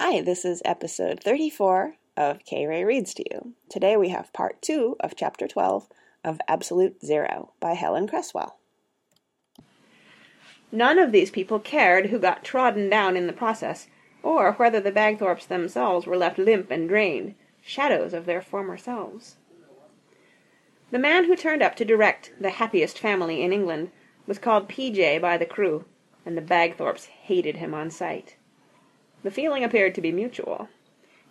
Hi, this is episode 34 of K Ray Reads to You. Today we have part 2 of chapter 12 of Absolute Zero by Helen Cresswell. None of these people cared who got trodden down in the process, or whether the Bagthorpes themselves were left limp and drained, shadows of their former selves. The man who turned up to direct the happiest family in England was called P.J. by the crew, and the Bagthorpes hated him on sight. The feeling appeared to be mutual.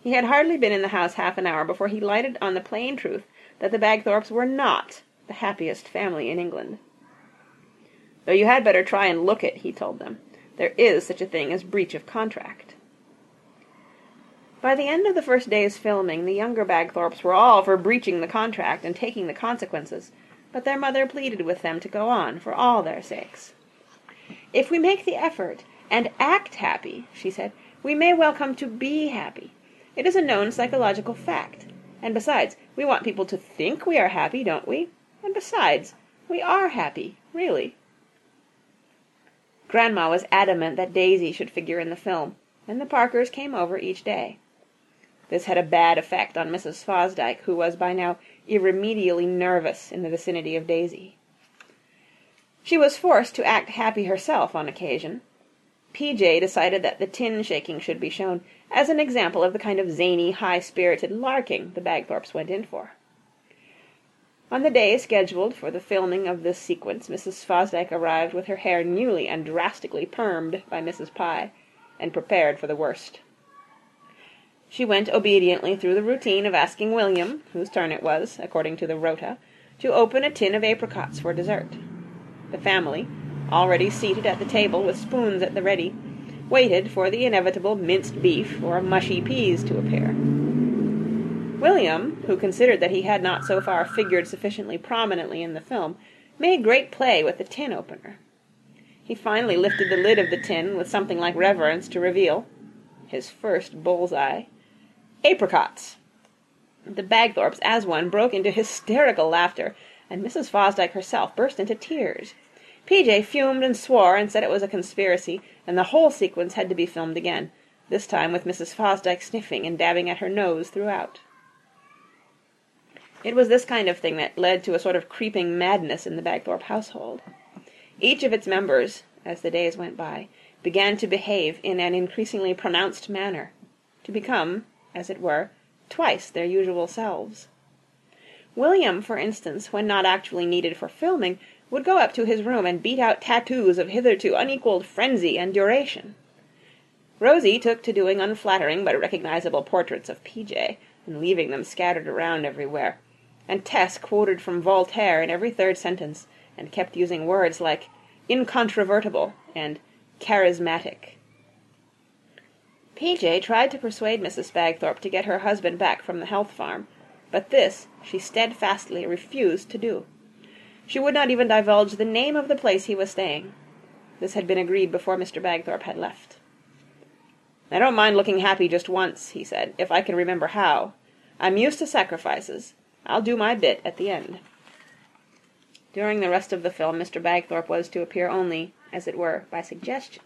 He had hardly been in the house half an hour before he lighted on the plain truth that the Bagthorpes were not the happiest family in England. Though you had better try and look it, he told them. There is such a thing as breach of contract. By the end of the first day's filming, the younger Bagthorpes were all for breaching the contract and taking the consequences, but their mother pleaded with them to go on, for all their sakes. If we make the effort, and act happy, she said, we may well come to be happy. It is a known psychological fact. And besides, we want people to think we are happy, don't we? And besides, we are happy, really. Grandma was adamant that Daisy should figure in the film, and the Parkers came over each day. This had a bad effect on Mrs. Fosdyke, who was by now irremediably nervous in the vicinity of Daisy. She was forced to act happy herself on occasion, P.J. decided that the tin shaking should be shown, as an example of the kind of zany, high-spirited larking the Bagthorpes went in for. On the day scheduled for the filming of this sequence, Mrs. Fosdyke arrived with her hair newly and drastically permed by Mrs. Pye, and prepared for the worst. She went obediently through the routine of asking William, whose turn it was, according to the rota, to open a tin of apricots for dessert. The family, already seated at the table with spoons at the ready, waited for the inevitable minced beef or mushy peas to appear. William, who considered that he had not so far figured sufficiently prominently in the film, made great play with the tin opener. He finally lifted the lid of the tin with something like reverence to reveal his first bull's-eye apricots. The Bagthorpes, as one, broke into hysterical laughter, and Mrs. Fosdyke herself burst into tears. P.J. fumed and swore and said it was a conspiracy, and the whole sequence had to be filmed again, this time with Mrs. Fosdyke sniffing and dabbing at her nose throughout. It was this kind of thing that led to a sort of creeping madness in the Bagthorpe household. Each of its members, as the days went by, began to behave in an increasingly pronounced manner, to become, as it were, twice their usual selves. William, for instance, when not actually needed for filming, would go up to his room and beat out tattoos of hitherto unequalled frenzy and duration. Rosie took to doing unflattering but recognizable portraits of P.J., and leaving them scattered around everywhere, and Tess quoted from Voltaire in every third sentence, and kept using words like incontrovertible and charismatic. P.J. tried to persuade Mrs. Bagthorpe to get her husband back from the health farm, but this she steadfastly refused to do. She would not even divulge the name of the place he was staying. This had been agreed before Mr. Bagthorpe had left. I don't mind looking happy just once, he said, if I can remember how. I'm used to sacrifices. I'll do my bit at the end. During the rest of the film, Mr. Bagthorpe was to appear only, as it were, by suggestion.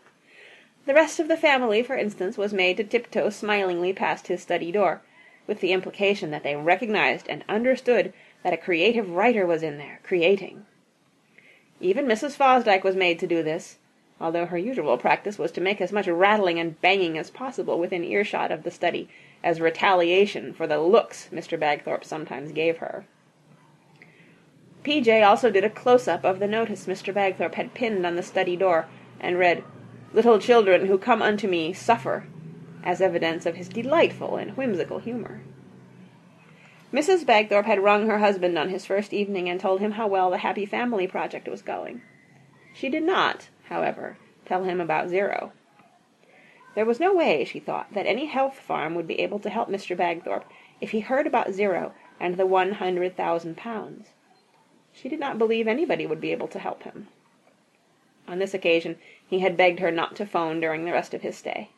The rest of the family, for instance, was made to tiptoe smilingly past his study door, with the implication that they recognized and understood that a creative writer was in there, creating. Even Mrs. Fosdyke was made to do this, although her usual practice was to make as much rattling and banging as possible within earshot of the study, as retaliation for the looks Mr. Bagthorpe sometimes gave her. P.J. also did a close-up of the notice Mr. Bagthorpe had pinned on the study door, and read, Little children who come unto me suffer, as evidence of his delightful and whimsical humour. Mrs. Bagthorpe had rung her husband on his first evening and told him how well the Happy Family project was going. She did not, however, tell him about Zero. There was no way, she thought, that any health farm would be able to help Mr. Bagthorpe if he heard about Zero and the one hundred thousand pounds. She did not believe anybody would be able to help him. On this occasion he had begged her not to phone during the rest of his stay.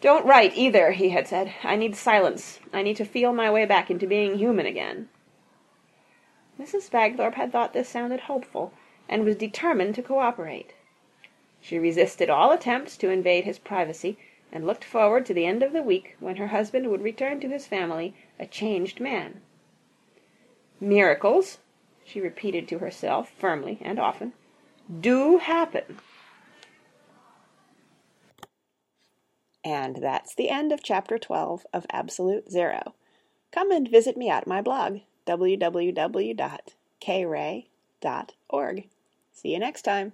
Don't write, either, he had said. I need silence. I need to feel my way back into being human again. Mrs. Bagthorpe had thought this sounded hopeful, and was determined to cooperate. She resisted all attempts to invade his privacy, and looked forward to the end of the week when her husband would return to his family a changed man. Miracles, she repeated to herself firmly and often, do happen. And that's the end of chapter 12 of Absolute Zero. Come and visit me at my blog, www.kray.org. See you next time.